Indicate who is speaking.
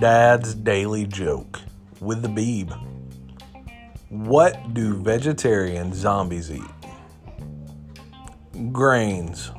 Speaker 1: Dad's Daily Joke with the Beeb. What do vegetarian zombies eat? Grains.